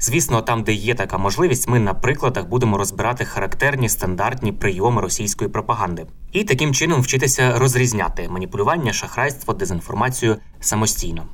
Звісно, там, де є така можливість, ми на прикладах будемо розбирати характерні стандартні прийоми російської пропаганди і таким чином вчитися розрізняти маніпулювання, шахрайство, дезінформацію самостійно.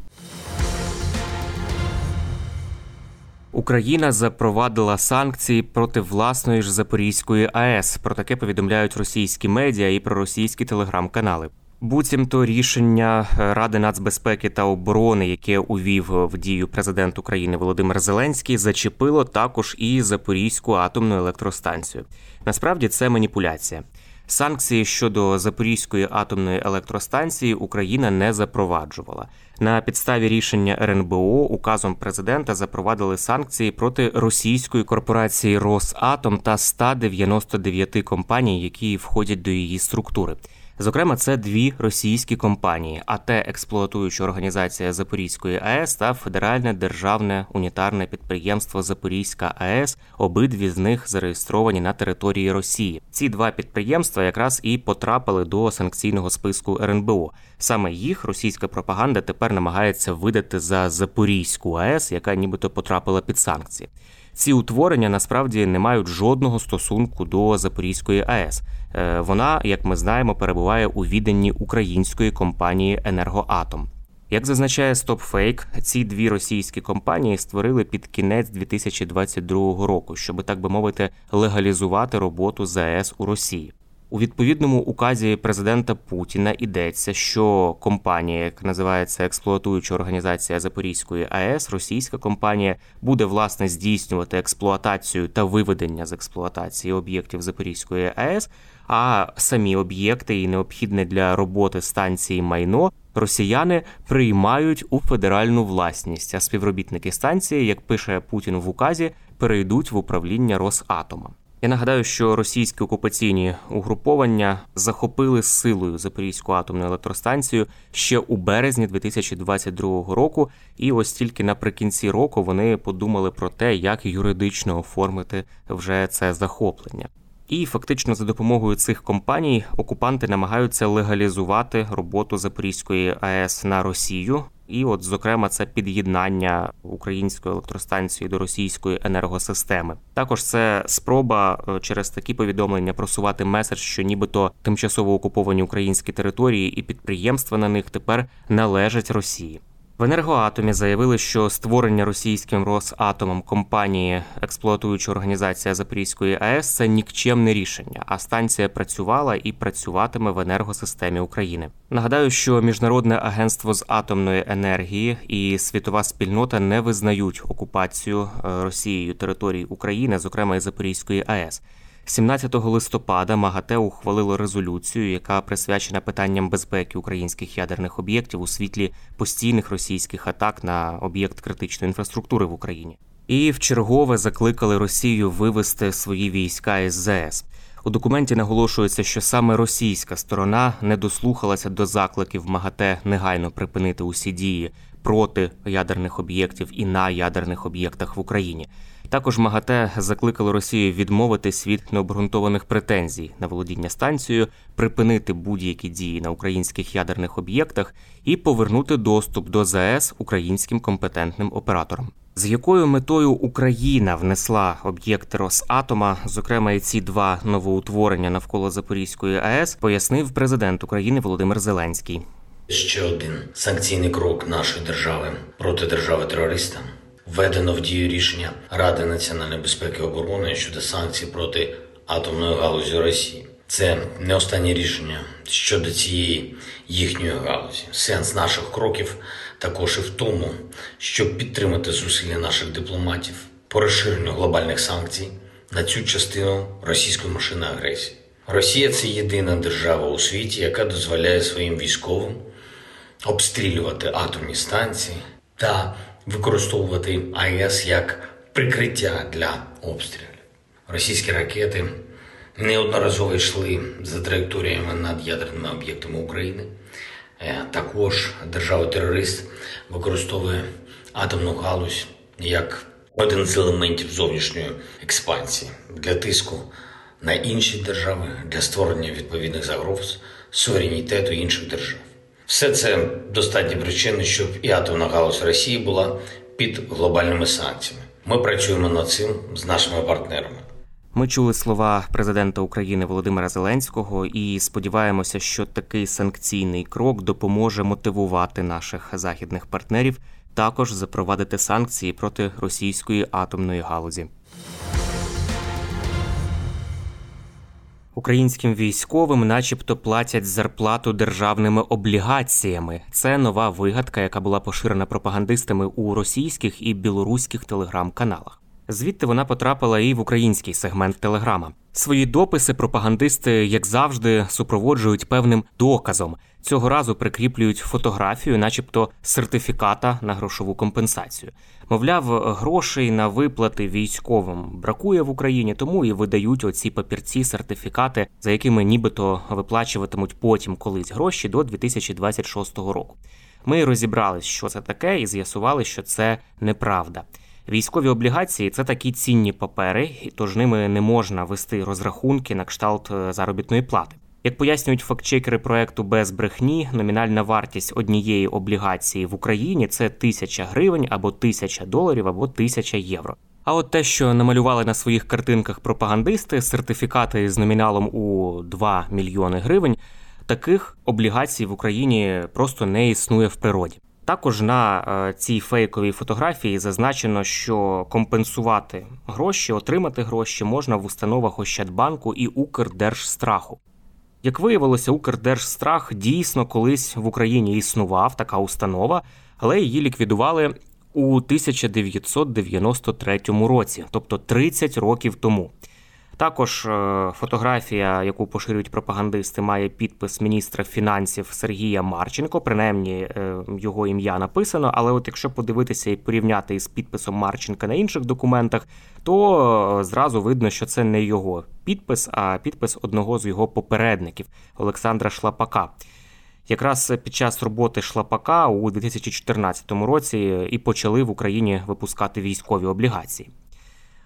Україна запровадила санкції проти власної ж Запорізької АЕС. Про таке повідомляють російські медіа і проросійські телеграм-канали. Буцімто рішення Ради нацбезпеки та оборони, яке увів в дію президент України Володимир Зеленський, зачепило також і Запорізьку атомну електростанцію. Насправді це маніпуляція. Санкції щодо Запорізької атомної електростанції Україна не запроваджувала. На підставі рішення РНБО указом президента запровадили санкції проти російської корпорації Росатом та 199 компаній, які входять до її структури. Зокрема, це дві російські компанії: АТ експлуатуюча організація Запорізької АЕС та Федеральне державне унітарне підприємство Запорізька АЕС. Обидві з них зареєстровані на території Росії. Ці два підприємства якраз і потрапили до санкційного списку РНБО. Саме їх російська пропаганда тепер намагається видати за Запорізьку АЕС, яка нібито потрапила під санкції. Ці утворення насправді не мають жодного стосунку до Запорізької АЕС. Е, Вона, як ми знаємо, перебуває у відданні української компанії Енергоатом. Як зазначає StopFake, ці дві російські компанії створили під кінець 2022 року, щоб так би мовити легалізувати роботу ЗАЕС у Росії. У відповідному указі президента Путіна йдеться, що компанія, яка називається експлуатуюча організація Запорізької АЕС, російська компанія, буде власне здійснювати експлуатацію та виведення з експлуатації об'єктів Запорізької АЕС. А самі об'єкти і необхідне для роботи станції майно росіяни приймають у федеральну власність. А співробітники станції, як пише Путін в указі, перейдуть в управління Росатома. Я нагадаю, що російські окупаційні угруповання захопили силою Запорізьку атомну електростанцію ще у березні 2022 року, і ось тільки наприкінці року вони подумали про те, як юридично оформити вже це захоплення. І фактично за допомогою цих компаній окупанти намагаються легалізувати роботу Запорізької АЕС на Росію. І, от, зокрема, це під'єднання української електростанції до російської енергосистеми. Також це спроба е, через такі повідомлення просувати меседж, що нібито тимчасово окуповані українські території і підприємства на них тепер належать Росії. Енергоатомі заявили, що створення російським Росатомом компанії, експлуатуюча організація Запорізької АЕС, це нікчемне рішення, а станція працювала і працюватиме в енергосистемі України. Нагадаю, що міжнародне агентство з атомної енергії і світова спільнота не визнають окупацію е, Росією території України, зокрема і Запорізької АЕС. 17 листопада МАГАТЕ ухвалило резолюцію, яка присвячена питанням безпеки українських ядерних об'єктів у світлі постійних російських атак на об'єкт критичної інфраструктури в Україні. І вчергове закликали Росію вивести свої війська із ЗС. У документі наголошується, що саме російська сторона не дослухалася до закликів МАГАТЕ негайно припинити усі дії проти ядерних об'єктів і на ядерних об'єктах в Україні. Також МАГАТЕ закликало Росію відмовитись від необґрунтованих претензій на володіння станцією, припинити будь-які дії на українських ядерних об'єктах і повернути доступ до ЗАЕС українським компетентним операторам. З якою метою Україна внесла об'єкти Росатома, зокрема і ці два новоутворення навколо Запорізької АЕС, пояснив президент України Володимир Зеленський. Ще один санкційний крок нашої держави проти держави терориста. Введено в дію рішення Ради національної безпеки і оборони щодо санкцій проти атомної галузі Росії. Це не останнє рішення щодо цієї їхньої галузі. Сенс наших кроків також і в тому, щоб підтримати зусилля наших дипломатів по розширенню глобальних санкцій на цю частину російської машини агресії. Росія це єдина держава у світі, яка дозволяє своїм військовим обстрілювати атомні станції та використовувати АЕС як прикриття для обстрілів. Російські ракети неодноразово йшли за траєкторіями над ядерними об'єктами України. Е, Також держава-терорист використовує атомну галузь як один з елементів зовнішньої експансії для тиску на інші держави для створення відповідних загроз суверенітету інших держав. Все це достатні причини, щоб і атомна галузь Росії була під глобальними санкціями. Ми працюємо над цим з нашими партнерами. Ми чули слова президента України Володимира Зеленського і сподіваємося, що такий санкційний крок допоможе мотивувати наших західних партнерів також запровадити санкції проти російської атомної галузі. Українським військовим, начебто, платять зарплату державними облігаціями. Це нова вигадка, яка була поширена пропагандистами у російських і білоруських телеграм-каналах. Звідти вона потрапила і в український сегмент Телеграма. Свої дописи пропагандисти, як завжди, супроводжують певним доказом. Цього разу прикріплюють фотографію, начебто сертифіката на грошову компенсацію. Мовляв, грошей на виплати військовим бракує в Україні, тому і видають оці папірці, сертифікати, за якими нібито виплачуватимуть потім колись гроші до 2026 року. Ми розібрались, що це таке, і з'ясували, що це неправда. Військові облігації це такі цінні папери, тож ними не можна вести розрахунки на кшталт е, заробітної плати. Як пояснюють фактчекери проекту без брехні, номінальна вартість однієї облігації в Україні це тисяча гривень або тисяча доларів або тисяча євро. А от те, що намалювали на своїх картинках пропагандисти, сертифікати з номіналом у 2 мільйони гривень, таких облігацій в Україні просто не існує в природі. Також на е, цій фейковій фотографії зазначено, що компенсувати гроші, отримати гроші можна в установах Ощадбанку і Укрдержстраху. Як виявилося, Укрдержстрах дійсно колись в Україні існував така установа, але її ліквідували у 1993 році, тобто 30 років тому. Також е, фотографія, яку поширюють пропагандисти, має підпис міністра фінансів Сергія Марченко. Принаймні е, його ім'я написано. Але от якщо подивитися і порівняти із підписом Марченка на інших документах, то е, зразу видно, що це не його підпис, а підпис одного з його попередників Олександра Шлапака. Якраз під час роботи Шлапака у 2014 році і почали в Україні випускати військові облігації.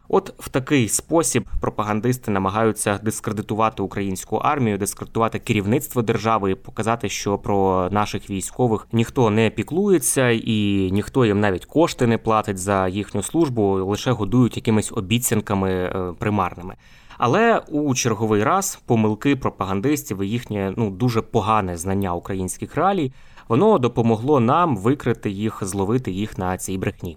От в такий спосіб пропагандисти намагаються дискредитувати українську армію, дискредитувати керівництво держави, і показати, що про наших військових ніхто не піклується, і ніхто їм навіть кошти не платить за їхню службу, лише годують якимись обіцянками е, примарними. Але у черговий раз помилки пропагандистів і їхнє ну дуже погане знання українських реалій, воно допомогло нам викрити їх, зловити їх на цій брехні.